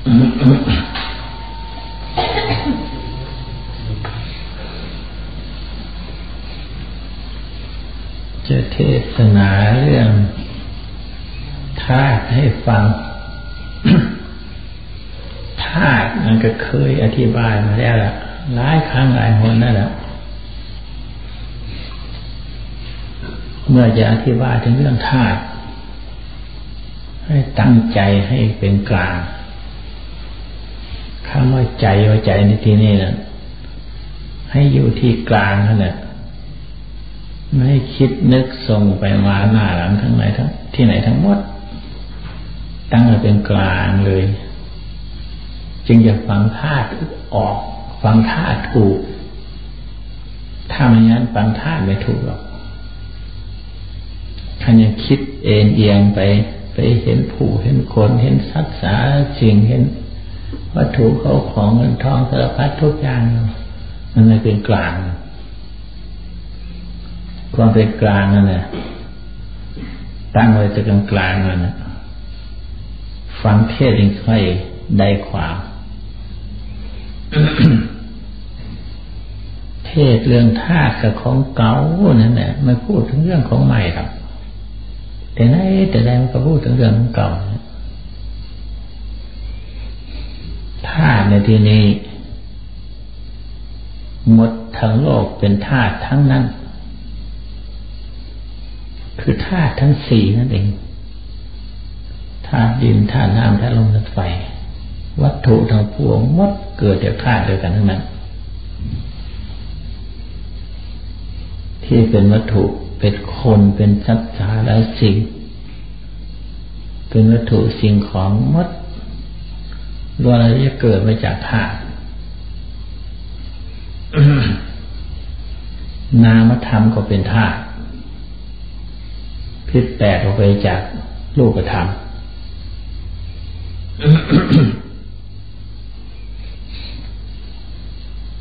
จะเทศนาเรื่องธาตุให้ฟังธาตุมันก็เคยอธิบายมาแล้วล่ะหลายครั้งหลายหนนั่นแหละเมื่อจะอธิบายถึงเรื่องธาตุให้ตั้งใจให้เป็นกลาง คำว่าใจว่าใจในที่นี้นะให้อยู่ที่กลางนั่นแหละไม่ให้คิดนึกส่งไปมาหน้าหลังทั้งไหนทั้งที่ไหนทั้งหมด ตั้งให้เป็นกลางเลย จึงจะฟังธาตุออก ฟังธาตุถูก ถ้าไม่งั้นฟังธาตุไม่ถูกหรอกท่านยังคิดเอ็นเอียงไป ไปเห็นผู้เห็นคนเห็นสัตว์สาสิ่งเห็น วัตถุเขาของเงินทองสารพัดทุกอย่าง มันไม่เป็นกลาง ความเป็นกลางนั่นแหละตั้งไว้จะกลางกลางนั่นนะฟังเทศยังค่อยได้ความเทศเรื่องธาตุกับของเก่านั่นแหละไม่พูดถึงเรื่องของใหม่หรอกแต่ไหนแต่ใดมันก็พูดถึงเรื่องของเก่าาตุในที่นี้ หมดทั้งโลกเป็นธาตุทั้งนั้น คือธาตุทั้งสี่นั่นเองธาตุดินธาตุน้ำธาตุลมธาตุไฟ วัตถุทั้งปวงมดเกิดจากธาตุเดียวกันทั้งนั้น ที่เป็นวัตถุเป็นคนเป็นสัตว์สาและสิ่ง เป็นวัตถุสิ่งของมด ล้วนแล้วจะเกิดมาจากธาตุนามธรรมก็เป็นธาตุพิษแปดออกไปจากรูปธรรม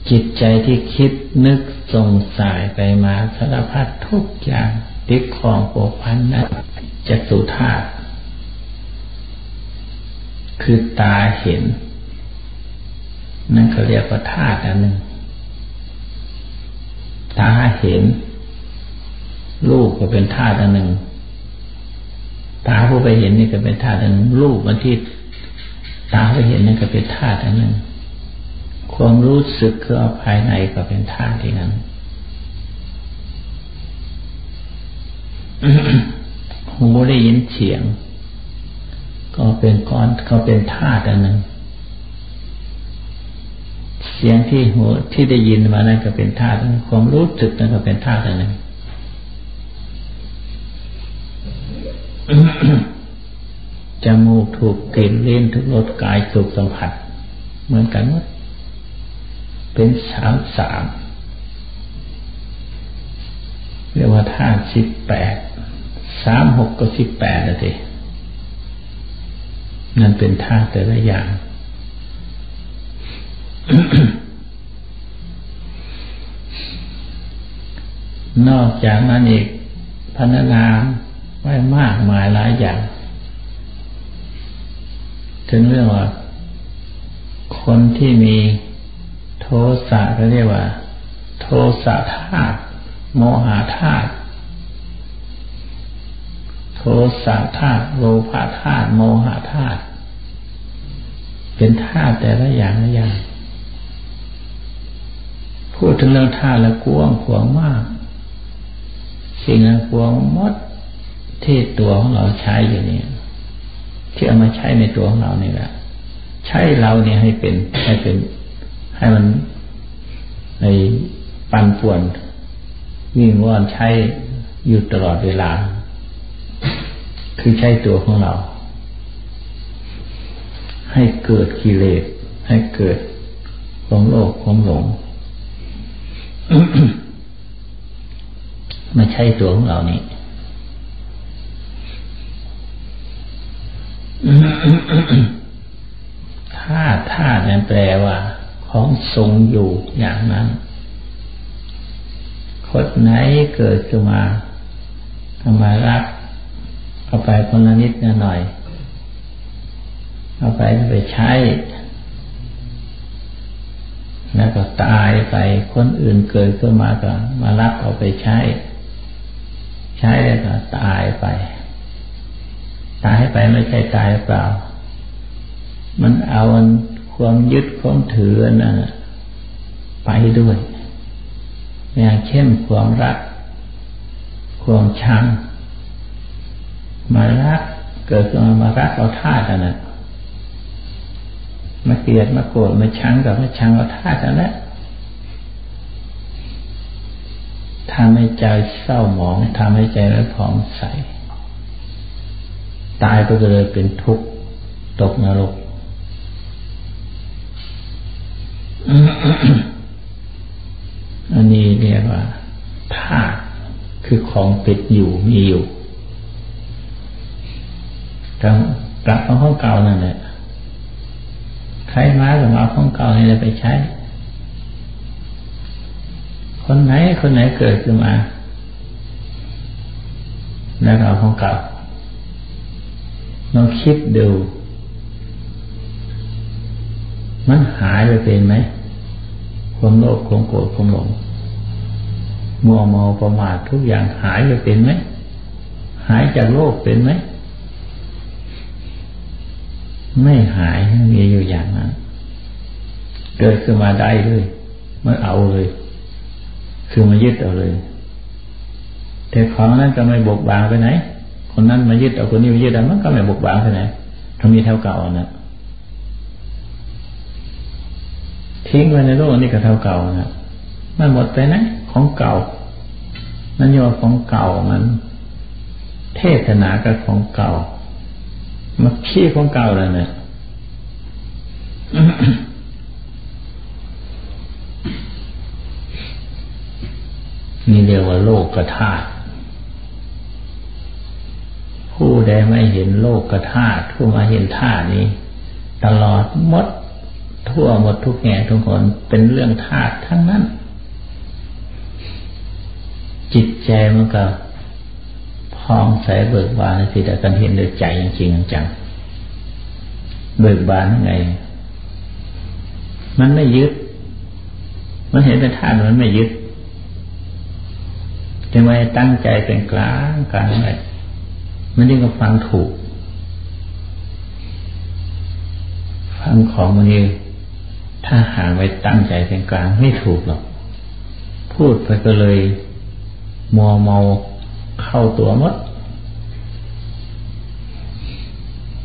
จิตใจที่คิดนึกส่งสายไปมาสารพัดทุกอย่างติดของโปพันนั้นจะสุธาตุ คือตาเห็น นั่นเขาเรียกว่าธาตุอันหนึ่ง ตาเห็น รูปก็เป็นธาตุอันหนึ่ง ตาผู้ไปเห็นนี่ก็เป็นธาตุอันหนึ่ง รูปมันที่ตาไปเห็นนี่ก็เป็นธาตุอันหนึ่ง ความรู้สึกคือภายในก็เป็นธาตุที่นั้นหูได้ยินเสียง ก็เป็นก้อนเขาเป็นธาตุอันหนึ่งเสียงที่หูที่ได้ยินมานั่นก็เป็นธาตุความรู้สึกนั่นก็เป็นธาตุอันหนึ่งจมูกถูกกลิ่นเล่นทุกรสกายสุขสัมผัส เหมือนกันหมดเป็นสามสามเรียกว่าธาตุสิบแปดสามหกก็สิบแปดนะที นั่นเป็นธาตุแต่ละอย่าง นอกจากนั้นอีกพันนาไว้มากมายหลายอย่าง ถึงเรื่องว่า คนที่มีโทสะก็เรียกว่า โทสะธาตุโมหะธาตุ โทสะธาตุโลภะธาตุโมหะธาตุเป็นธาตุแต่ละอย่างละอย่าง พูดถึงเรื่องธาตุแล้วกวงขวงมาก สิ่งนั้นกวงมดที่ตัวของเราใช้อยู่นี่ที่เอามาใช้ในตัวของเรานี่แหละใช้เราเนี่ยให้เป็นให้เป็น ให้มันในปันป่วนวิ่งว่อนใช้อยู่ตลอดเวลา คือใช้ตัวของเรา ให้เกิดกิเลสให้เกิดความโลภความหลงมาใช้ตัวของเรานี่ถ้าถ้าเนี่ยแปลว่า ของทรงอยู่อย่างนั้นคนไหนเกิดขึ้นมาทำไมรัก เอาไปคนละนิดนหน่อย เอาไปไปใช้ แล้วก็ตายไปคนอื่นเกิดขึ้นมาก็ มารับเอาไปใช้ ใช้แล้วก็ตายไป ตายไปไม่ใช่ตายเปล่า มันเอาความยึดความถือนะไปด้วยอย่างเช่นความรัก ความชัง มารักเกิดขึ้นมารักเอาท่ากันนะมาเกลียดมาโกรธมาชังกับมาชังเอาท่ากันแล้วทำให้ใจเศร้าหมองทำให้ใจไม่ผ่องใส ตายไปเลยเป็นทุกข์ตกนรกอันนี้เรียกว่าธาตุคือของปิดอยู่มีอยู่ กลับกลับมาห้องเก่านั่นแหละใครมาก็มาห้องเก่านี่แหละไปใช้ คนไหนคนไหนเกิดขึ้นมา แล้วเอาห้องเก่าลองคิดดู มันหายไปเป็นไหมความโลภความโกรธความหลงมัวเมาประมาททุกอย่างหายไปเป็นไหม หายจากโลกเป็นไหม ไม่หายมีอยู่อย่างนั้นเกิดขึ้นมาได้เลยมันเอาเลย คือมายึดเอาเลยแต่ของนั้นก็ไม่บกบางไปไหน คนนั้นมายึดเอาคนนี้มายึดเอามันก็ไม่บกบางไปไหนทำมีเท่าเก่านะทิ้งไว้ในโลกนี่ก็เท่าเก่านะมันหมดไปไหนของเก่านั่นโยของเก่ามัน เทศนากับของเก่า มันขี้ของเก่าแล้วเนี่ยนี่เรียกว่าโลกกระธาตุผู้ใดไม่เห็นโลกกระธาตุผู้มาเห็นธาตุนี้ ตลอดหมดทั่วหมดทุกแง่ทุกคนเป็นเรื่องธาตุทั้งนั้น จิตใจมันก็ พองใสเบิกบานสิแต่กันเห็นด้วยใจจริงจังเบิกบานยังไง มันไม่ยึด มันเห็นเป็นธาตุมันไม่ยึดจึงไว้ตั้งใจเป็นกลางกลางไว้มันยิ่งก็ฟังถูก ฟังของมันนี้ถ้าหาไว้ตั้งใจเป็นกลางไม่ถูกหรอก พูดไปก็เลยมัวเมา เข้าตัวมด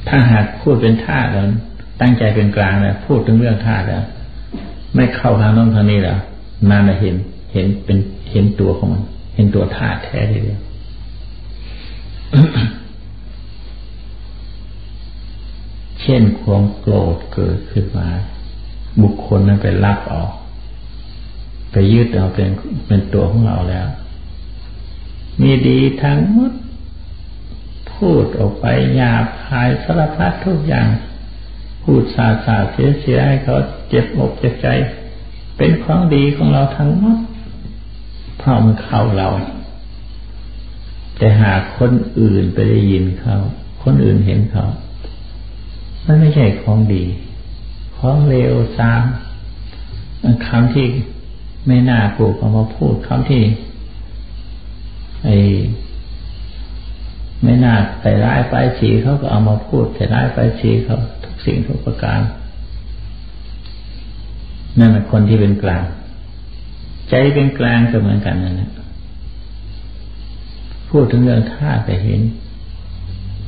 ถ้าหากพูดเป็นท่าแล้วตั้งใจเป็นกลางแล้วพูดถึงเรื่องท่าแล้ว ไม่เข้าทางน้องทางนี้แล้วนานเห็นเห็นเป็นเห็นตัวของมัน เห็นตัวท่าแท้ทีเดียวเช่นความโกรธเกิดขึ้นมา บุคคลนั้นไปรับออก ไปยึดเอาเป็นเป็นตัวของเราแล้ว มีดีทั้งหมด พูดออกไปหยาบคายสารพัดทุกอย่าง พูดสาสาเสียเสียให้เขาเจ็บอกเจ็บใจ เป็นของดีของเราทั้งหมดเพราะมันเข้าเรา แต่หากคนอื่นไปได้ยินเขา คนอื่นเห็นเขามันไม่ใช่ของดี ของเลวซามคำที่ไม่น่าพูดเอามาพูดคำที่ ไอไม่น่าใส่ร้ายไปสีเขาก็เอามาพูดใส่ร้ายไปสีเขาทุกสิ่งทุกประการ นั่นเป็นคนที่เป็นกลาง ใจเป็นกลางก็เหมือนกันนั่นแหละพูดถึงเรื่องท่าแต่เห็น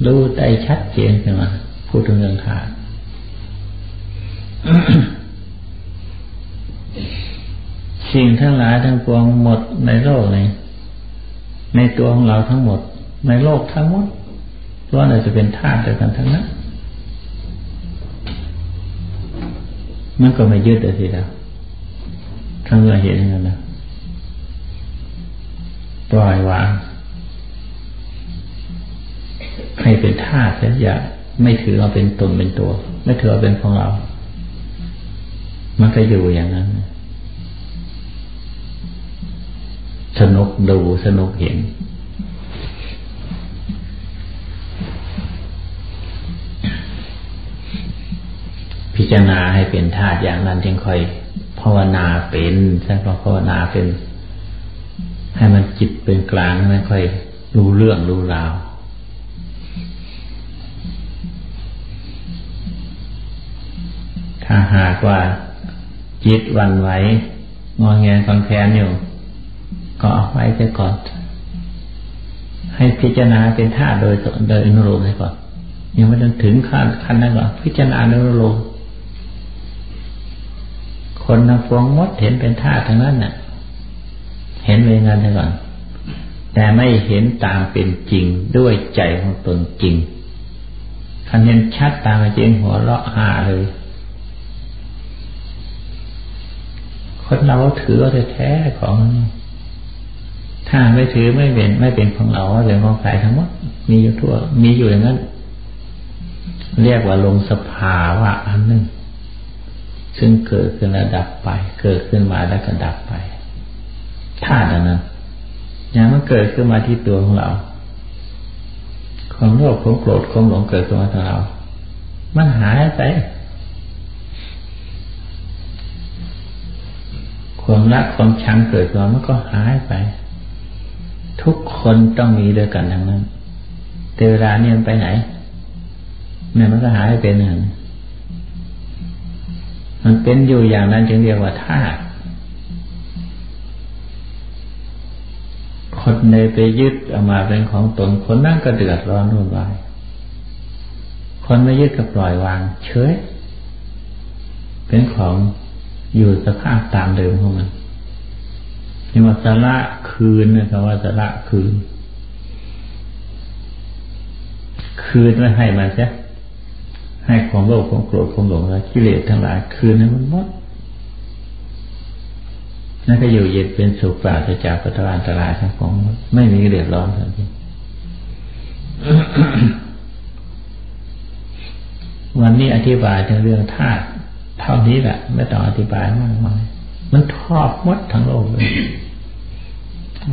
รู้ได้ชัดเจนขึ้นมาพูดถึงเรื่องท่าสิ่งทั้งหลายทั้งปวงหมดในโลกนี้ ในตัวของเราทั้งหมด ในโลกทั้งหมดล้วนจะเป็นธาตุเดียวกันทั้งนั้นมันก็ไม่ยึดเลยทีเดียวทั้งเราเห็นอย่างนั้นนะปล่อยวางให้เป็นธาตุเสียอย่าไม่ถือเราเป็นตนเป็นตัว ไม่ถือเราเป็นของเรา มันก็อยู่อย่างนั้น สนุกดูสนุกเห็น พิจารณาให้เป็นธาตุอย่างนั้นจึงค่อยภาวนาเป็นใช่ไหมภาวนาเป็น ให้มันจิตเป็นกลางไม่ค่อยรู้เรื่องรู้ราวถ้าหากว่าจิตวันไหวงอแงคอนแคนอยู่ ก็เอาไว้ไปก่อน ให้พิจารณาเป็นธาตุโดยโดยอนุโลมไปก่อนยังไม่ถึงขั้นขั้นนั้นก่อนพิจารณาอนุโลมคนนับฟวงมดเห็นเป็นธาตุทั้งนั้นน่ะ เห็นเป็นงานไปก่อนแต่ไม่เห็นตามเป็นจริงด้วยใจของตนจริงคันเห็นชัดตามจริงหัวเราะหาเลยคนเราถือแท้ๆของ ถ้าไม่ถือไม่เป็นไม่เป็นของเราเป็นของใครทั้งหมดมีอยู่ทั่ว มีอยู่อย่างนั้น เรียกว่าลงสภาวะอันหนึ่งซึ่งเกิดขึ้นแล้วดับไป เกิดขึ้นมาแล้วก็ดับไปธาตุนั้นอย่างมันเกิดขึ้นมาที่ตัวของเรา ความโลภความโกรธความหลงเกิดขึ้นมาที่เรา มันหายไป ความรักความชังเกิดขึ้นมันก็หายไป ทุกคนต้องมีด้วยกันทั้งนั้น แต่เวลาเนี่ยมันไปไหนแม่มันก็หายไปหนึ่งมันเป็นอยู่อย่างนั้นจึงเรียกว่าธาตุคนในไปยึดออกมาเป็นของตน คนนั่งก็เดือดร้อนรุ่นวาย คนไม่ยึดก็ปล่อยวาง เฉย เป็นของอยู่สภาพตามเดิมของมันนี่ว่าสละ คืนนะครับว่าสละคืน คืนไม่ให้มันใช่ให้ความโลภความโกรธความหลงและกิเลสทั้งหลายคืนให้มันหมดนั่นก็อยู่เย็นเป็นสุขปราศจากปัตตานตรายทั้งของไม่มีเดือดร้อนทั้งที่วันนี้อธิบายถึงเรื่องธาตุเท่านี้แหละ ไม่ต้องอธิบายมากมาย มันทอบมดทั้งโลกเลย ฟั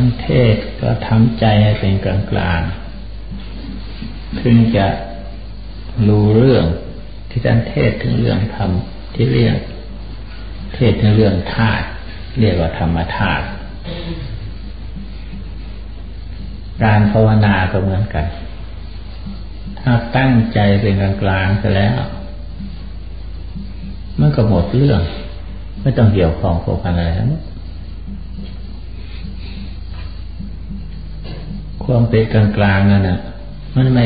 งเทศก็ทำใจให้เป็นกลางกลางถึงจะรู้เรื่องที่ท่านเทศถึงเรื่องธรรมที่เรียก เทศถึงเรื่องธาตุเรียกว่าธรรมธาตุ การภาวนาก็เหมือนกัน ถ้าตั้งใจเป็นกลางกลางไปแล้ว มันก็หมดเรื่อง ไม่ต้องเกี่ยวข้องโผพันอะไรทั้งนั้นความเป็นกลางกลางนั่นนะมันไม่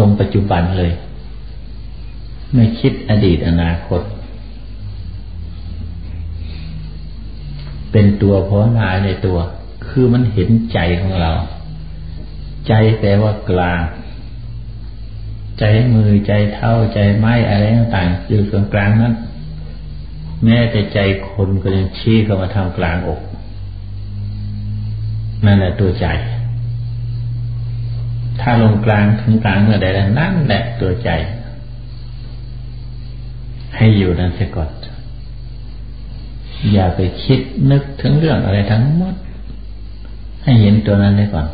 ลงปัจจุบันเลย ไม่คิดอดีตอนาคต เป็นตัวพานาในตัว คือมันเห็นใจของเรา ใจแปลว่ากลาง ใจมือใจเท้าใจไม้อะไรต่างๆอยู่ตรงกลางนั้น แม้แต่ใจคนก็ยังชี้เข้ามาทำกลางอก นั่นแหละตัวใจ ถ้าลงกลางถึงกลางเมื่อใดแล้วนั่นแหละตัวใจ ให้อยู่นั้นเสียก่อนอย่าไปคิดนึกถึงเรื่องอะไรทั้งหมด ให้เห็นตัวนั้นได้ก่อน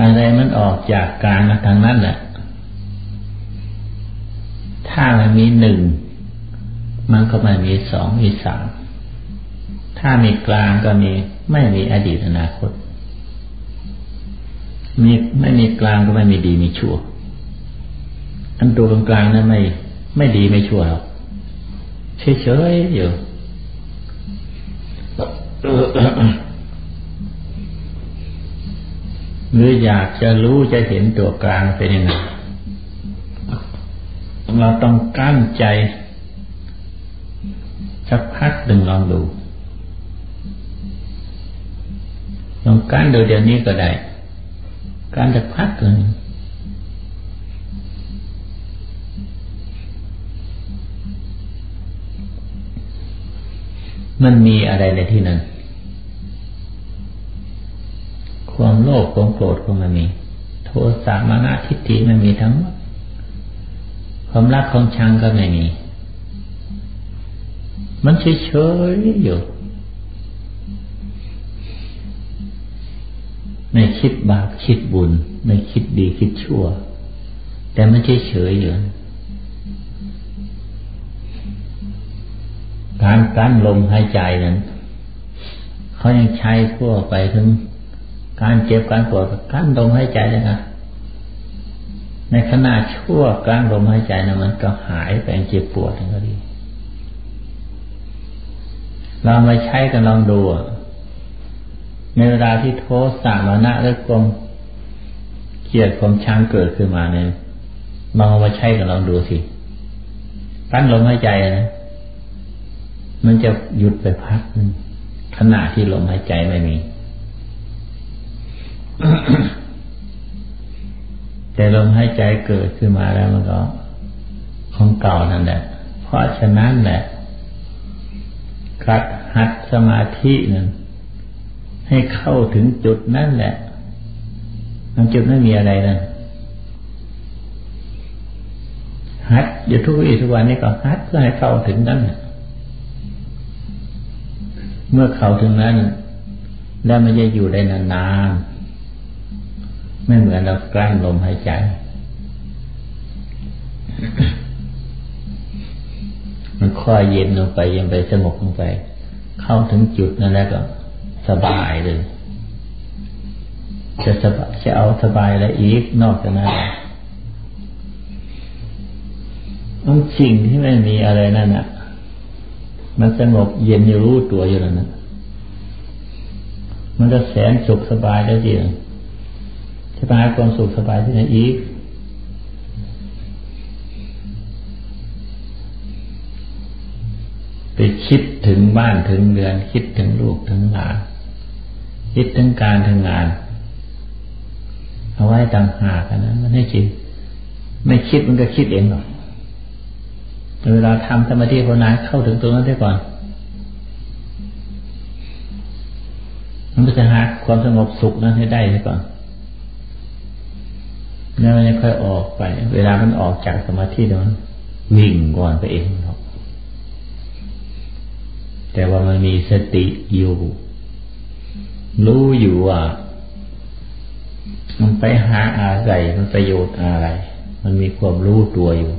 อะไรมันออกจากกลางมาทางนั้นแหละ ถ้ามันมีหนึ่ง มันก็ไม่มีสองมีสาม ถ้ามีกลางก็มีไม่มีอดีตอนาคต มีไม่มีกลางก็ไม่มีดีมีชั่ว อันตัวกลางนั้นไม่ ไม่ดีไม่ชั่วหรอกเฉยๆอยู่ หรืออยากจะรู้จะเห็นตัวกลางเป็นยังไงเราต้องกั้นใจสักพักหนึ่งลองดูลองการโดยเดี๋ยวนี้ก็ได้การจะพักเลยมันมีอะไรในที่นั้น ความโลภความโกรธก็มันมี โทสะมานะทิฏฐิมันมีทั้งหมดความรักของชังก็ไม่มี มันเฉยเฉยอยู่ ไม่คิดบาปคิดบุญ ไม่คิดดีคิดชั่ว แต่มันเฉยเฉยอยู่การกั้นลมหายใจนั้น เขายังใช้ทั่วไปถึง การเจ็บการปวดกั้นลมหายใจเลยนะในขณะชั่วการลมหายใจนะมันก็หายไปเจ็บปวดก็ดี เรามาใช้กันลองดูในเวลาที่โทสะมานะและความเกลียดความชังเกิดขึ้นมาเนี่ยลองมาใช้กันลองดูสิกั้นลมหายใจนะมันจะหยุดไปพักนึงขณะที่ลมหายใจไม่มี แต่ลมหายใจเกิดขึ้นมาแล้วมันก็ของเก่านั่นแหละ เพราะฉะนั้นแหละกัดหัดสมาธินั้นให้เข้าถึงจุดนั่นแหละมันจุดไม่มีอะไรนะหัดอยู่ทุกวี่ทุกวันนี้ก็หัดเพื่อให้เข้าถึงนั่นเมื่อเข้าถึงนั้น แล้วมันจะอยู่ได้นานๆ ไม่เหมือนเรากลั้นลมหายใจ มันค่อยเย็นลงไปเย็นไปสงบลงไป เข้าถึงจุดนั้นแล้วก็สบายเลย จะสบายจะเอาสบายอะไรอีกนอกจากนั้นมันสิ่งที่ไม่มีอะไรนั่นอะ มันสงบเย็นอยู่รู้ตัวอยู่แล้วนะมันก็แสนสุขสบายแล้วจริง จะไปหาความสุขสบายที่ไหนอีกไปคิดถึงบ้านถึงเรือน คิดถึงลูกถึงหลานคิดถึงการทำงาน เอาไว้ต่างหากนะมันให้คิด ไม่คิดมันก็คิดเองหรอกเวลาทำสมาธิภาวนาเข้าถึงตรงนั้นได้ก่อน มันก็จะหาความสงบสุขนั้นให้ได้ได้ก่อน แล้วมันจะค่อยออกไป เวลามันออกจากสมาธินั้นวิ่งก่อนไปเองครับแต่ว่ามันมีสติอยู่ รู้อยู่ว่า มันไปหาอะไรมันประโยชน์อะไร มันมีความรู้ตัวอยู่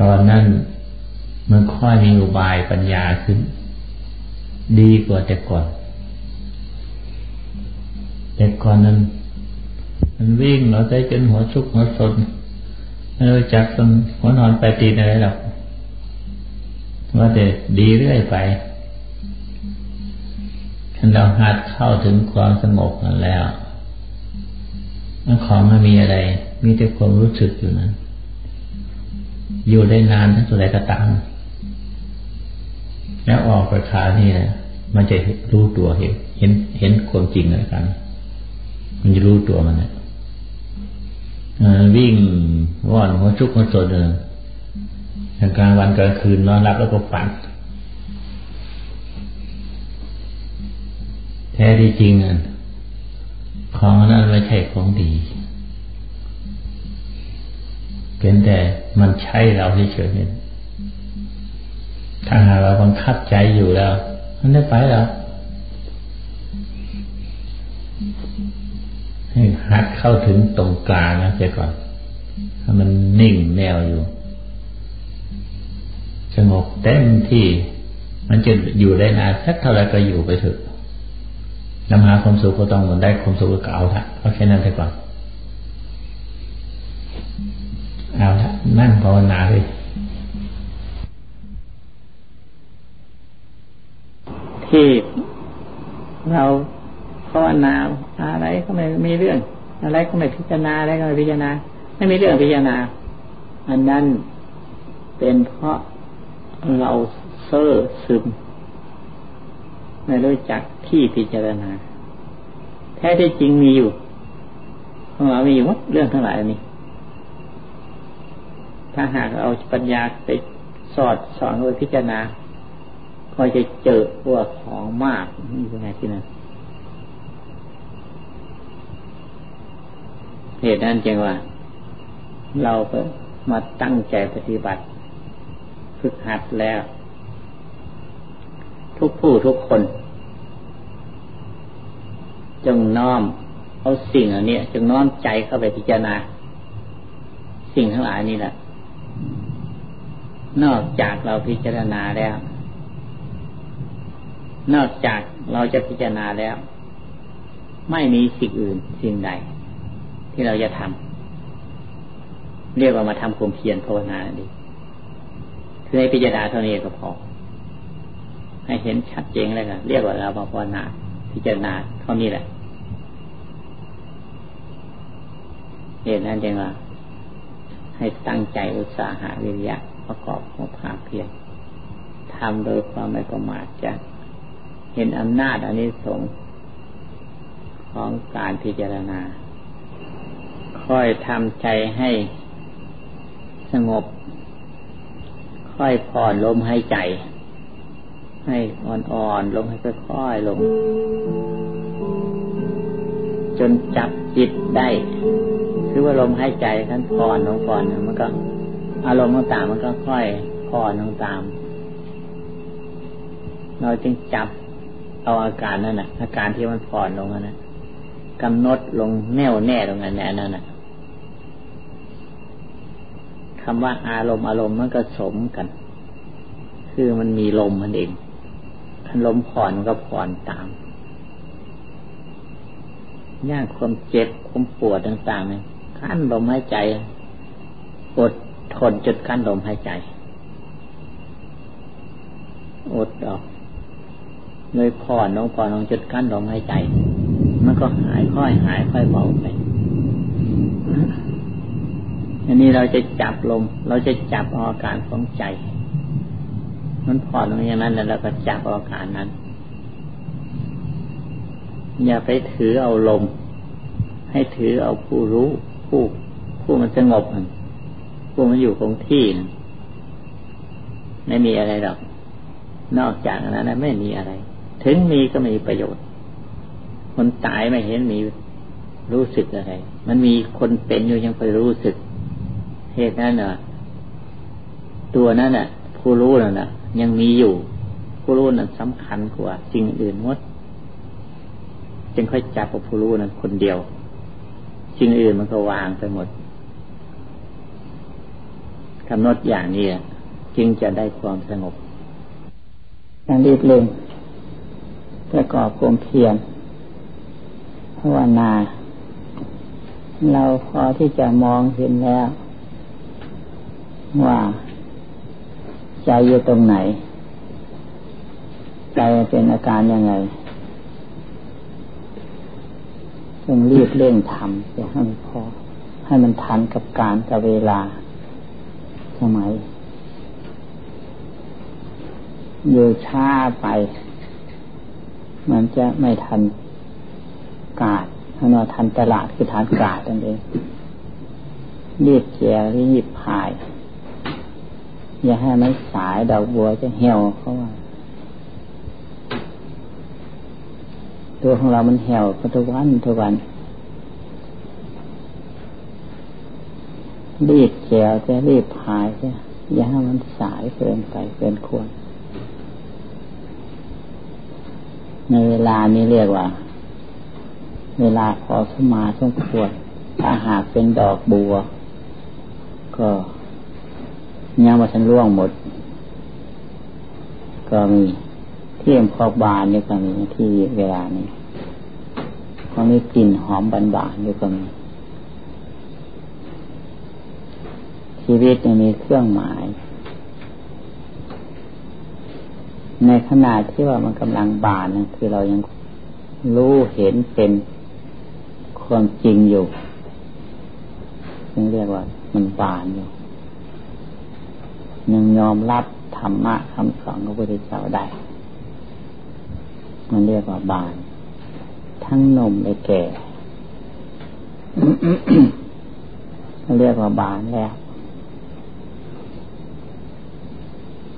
ตอนนั้นมันค่อยมีอุบายปัญญาขึ้น ดีกว่าแต่ก่อน แต่ก่อนนั้นมันวิ่งเราใจจนหัวชุกหัวสนไม่รู้จักตนหัวนอนไปตีนอะไรหรอกว่าแต่ดีเรื่อยไปฉันเราหัดเข้าถึงความสงบนั้นแล้วมันของไม่มีอะไร มีแต่ความรู้สึกอยู่นั้น อยู่ได้นานทั้งสุดใดก็ตามแล้วออกไปคานี่นะมันจะรู้ตัวเห็น เห็นเห็นความจริงอะไรกัน มันจะรู้ตัวมันเนะวิ่งว่อนหัวชุกหัวโซดเลยกลางวันกลางคืนนอนหลับแล้วก็ฝันแท้ที่จริงอะของนั้นไม่ใช่ของดี เป็นแต่มันใช่เราเฉยๆถ้าหากเราบังคับใจอยู่แล้ว มันได้ไปแล้ว หัดเข้าถึงตรงกลางนะเสียก่อนถ้ามันนิ่งแนวอยู่ สงบเต็มที่ มันจะอยู่ได้นานสักเท่าไรก็อยู่ไปเถอะนำหาความสุขก็ต้องมันได้ความสุขก็เอาละเอาแค่นั้นไปก่อน เอาละนั่งภาวนาเลยที่เรา ภาวนาอะไรก็ไม่มีเรื่อง อะไรก็ไม่พิจารณาอะไรก็ไม่พิจารณา ไม่มีเรื่องพิจารณา อันนั้นเป็นเพราะเราเซ่อซึม ไม่รู้จักที่พิจารณา แท้ที่จริงมีอยู่ของเรามีอยู่วัดเรื่องทั้งหลายนี้ ถ้าหากเอาปัญญาไปสอดสอนโดยพิจารณาก็จะเจอพวกของมากนี่เป็นไงที่นั่น เหตุนั้นจึงว่า เราก็มาตั้งใจปฏิบัติ ฝึกหัดแล้ว ทุกผู้ทุกคน จงน้อมเอาสิ่งอันนี้จงน้อมใจเข้าไปพิจารณา สิ่งทั้งหลายนี่แหละนอกจากเราพิจารณาแล้ว นอกจากเราจะพิจารณาแล้ว ไม่มีสิ่งอื่นสิ่งใด ที่เราจะทำเรียกว่ามาทำความเพียรภาวนาดีคือให้พิจารณาเท่านี้ก็พอ ให้เห็นชัดเจนเลยกันเรียกว่าเรามาภาวนา พิจารณาเท่านี้แหละเหตุนั้นจึงว่า ให้ตั้งใจอุตสาหะวิริยะประกอบของภาเพียรทำโดยความไม่ประมาทจะเห็นอำนาจอันนี้สงของการพิจารณา ค่อยทำใจให้สงบ ค่อยผ่อนลมให้ใจ ให้อ่อนๆลมให้ค่อยๆลง จนจับจิตได้คือว่าลมหายใจขั้นผ่อนลงก่อนมันก็อารมณ์ต่างมันก็ค่อยผ่อนลงตาม เราจึงจับเอาอาการนั่นน่ะ อาการที่มันผ่อนลงนั้นกำหนดลงแน่วแน่ตรงนั้นแน่นั่นน่ะ คำว่าอารมณ์อารมณ์มันก็สมกัน คือมันมีลมมันเองคันลมผ่อนก็ผ่อนตามยากความเจ็บความปวดต่างๆเนี่ยขั้นลมหายใจอดทนจุดขั้นลมหายใจอดออกเลยผ่อนลงผ่อนลงจุดขั้นลมหายใจ มันก็หายค่อยหายค่อยเบาไป อันนี้เราจะจับลม เราจะจับอาการของใจ มันผ่อนลงอย่างนั้นแล้วเราก็จับอาการนั้น อย่าไปถือเอาลม ให้ถือเอาผู้รู้ ผู้ผู้มันสงบผู้มันอยู่คงที่นไม่มีอะไรหรอก นอกจากนั้นไม่มีอะไร ถึงมีก็ไม่มีประโยชน์ คนตายไม่เห็นมีรู้สึกอะไร มันมีคนเป็นอยู่ยังไปรู้สึก เหตุนั้นน่ะ ตัวนั้นน่ะ ผู้รู้นั่นน่ะ ยังมีอยู่ ผู้รู้นั้นสำคัญกว่าสิ่งอื่นหมดจึงค่อยจับกับผู้รู้นั้นคนเดียวสิ่งอื่นมันก็วางไปหมดกำหนดอย่างนี้จึงจะได้ความสงบการรีบเร่งประกอบความเพียรภาวนา เราพอที่จะมองเห็นแล้ว ว่าใจอยู่ตรงไหน ใจเป็นอาการยังไงต้องรีบเร่งทำจะให้มันพอ ให้มันทันกับการกับเวลา สมัยอยู่ช้าไป มันจะไม่ทันกาดถ้าเราทันตลาดคือทันกาดนั่นเองรีบแจวรีบพาย อย่าให้มันสายดอกบัวจะเหี่ยวเขาว่าตัวของเรามันเหี่ยวทุกวันทุกวันรีบแจวจะรีบพายจะอย่าให้มันสายเกินไปเกินควรในเวลานี้เรียกว่า เวลาพอสมาสมควรถ้าหากเป็นดอกบัว ก็ ยังมาฉันร่วงหมด ก็มีเที่เอ็มพอบานนี่ก็มีที่เวลานี้ก็มีกลิ่นหอมบานบานนี่ก็มีชีวิตยังมีเครื่องหมาย ในขณะที่ว่ามันกำลังบานนะคือเรายังรู้เห็นเป็นความจริงอยู่ซึ่งเรียกว่ามันบานอยู่ ยังยอมรับธรรมะคำสอนของพระพุทธเจ้าได้ มันเรียกว่าบาน ทั้งนมและแก่ เรียกว่าบานแล้ว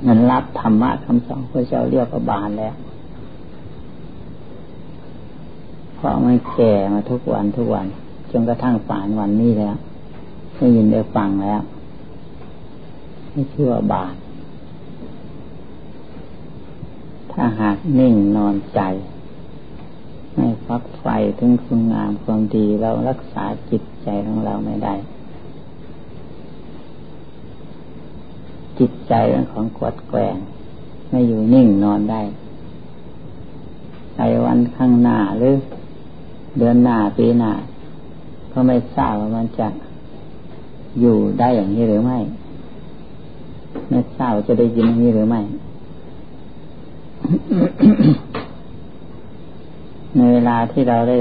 มันรับธรรมะคำสอนพระเจ้าเรียกว่าบานแล้ว เพราะมันแก่มาทุกวันทุกวัน จนกระทั่งป่านวันนี้แล้ว ได้ยินได้ฟังแล้ว ไม่ชื่อว่าบาปถ้าหากนิ่งนอนใจ ไม่ฟักไฟถึงคุณงามความดีเรารักษาจิตใจของเราไม่ได้ จิตใจเป็นของกดแกงไม่อยู่นิ่งนอนได้ในวันข้างหน้าหรือเดือนหน้าปีหน้าก็ไม่ทราบว่ามันจะอยู่ได้อย่างนี้หรือไม่ ไม่ทราบจะได้ยินอย่างนี้หรือไม่ ในเวลาที่เราได้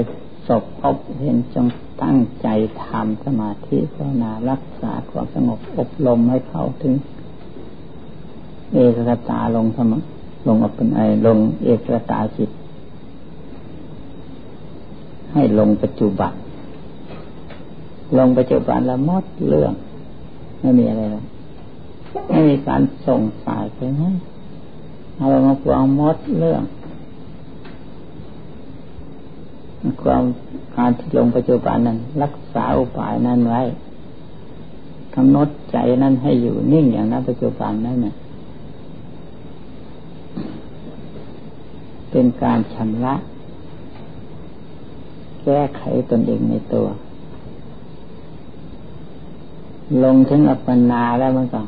สบพบเห็นจงตั้งใจทำสมาธิภาวนารักษาความสงบอบรมให้เขาถึง เอกคตาลงสมลงอเป็นไอลงเอกตาจิต ให้ลงปัจจุบัน ลงปัจจุบันแล้วมดเรื่อง ไม่มีอะไรเลยไม่มีการส่งสายไปไหมเอามาฟังมดเรื่อง ความการที่ลงปัจจุบันนั้น รักษาอุปายนั้นไว้กำหนดใจนั้นให้อยู่นิ่งอย่างนั้นปัจจุบันนั้นเนี่ยเป็นการชำระ แก้ไขตนเองในตัว ลงถึงอัปปนาแล้วมันก็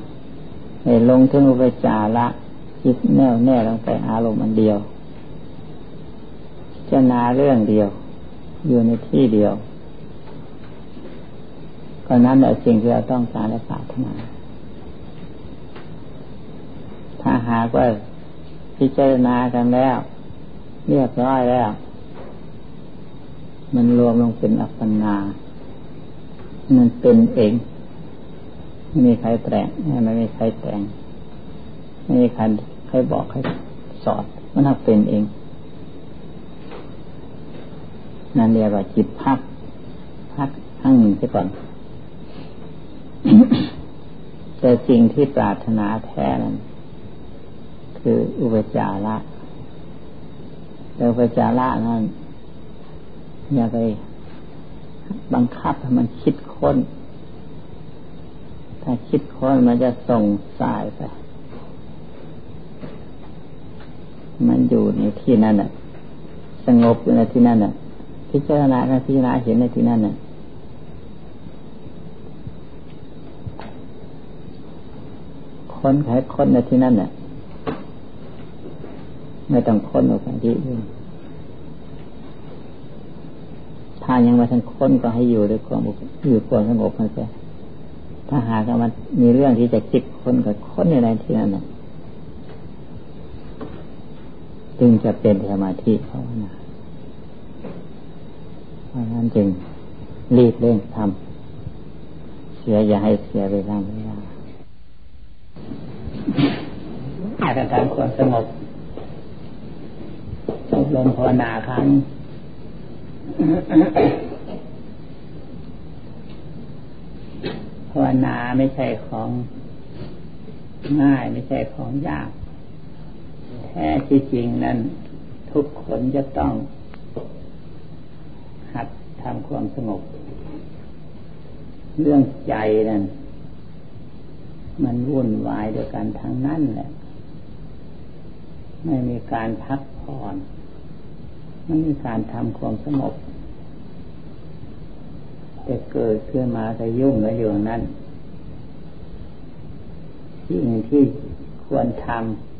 ลงถึงอุปจาระจิตแน่วแน่ลงไปอารมณ์อันเดียวจะนาเรื่องเดียว อยู่ในที่เดียวก็นั้นแหละสิ่งที่เราต้องการและปรารถนา ถ้าหากว่าพิจารณากันแล้ว เรียบร้อยแล้ว มันรวมลงเป็นอัปปนา มันเป็นเอง ไม่มีใครแต่งไม่มีใครแต่งไม่มีใครใครบอกใครสอนมันทำเป็นเอง นั่นเรียกว่าจิตพัก พักทั้งหนึ่งไปก่อนแต่สิ่งที่ปรารถนาแท้นั้นคืออุปจาระแต่อุปจาระนั้นอย่าไปบังคับให้มันคิดค้น ถ้าคิดค้นมันจะส่งสายไป มันอยู่ในที่นั้นน่ะ สงบอยู่ในที่นั้นน่ะ พิจารณาพิจารณาเห็นในที่นั่นน่ะค้นไขค้นในที่นั่นน่ะ ไม่ต้องค้นออกไปที่อื่นถ้ายังมาทั้งค้นก็ให้อยู่ด้วยความอยู่ความสงบมันจะ ถ้าหากมันมีเรื่องที่จะคิดคนก็ค้นในในที่นั่นนะจึงจะเป็นสมาธิภาวนาเพราะนั้นจึงรีบเร่งทำเสียอย่าให้เสียเวลาเวลาอาการการความสงบสงบลงภาวนาครั้งภาวนาไม่ใช่ของง่ายไม่ใช่ของยาก แท้ที่จริงนั้น ทุกคนจะต้อง หัดทำความสงบ เรื่องใจนั่นมันวุ่นวายด้วยกันทั้งนั้นแหละ ไม่มีการพักผ่อน ไม่มีการทำความสงบ จะเกิดขึ้นมาจะยุ่งกับอยู่นั้นสิ่งที่ควรทำ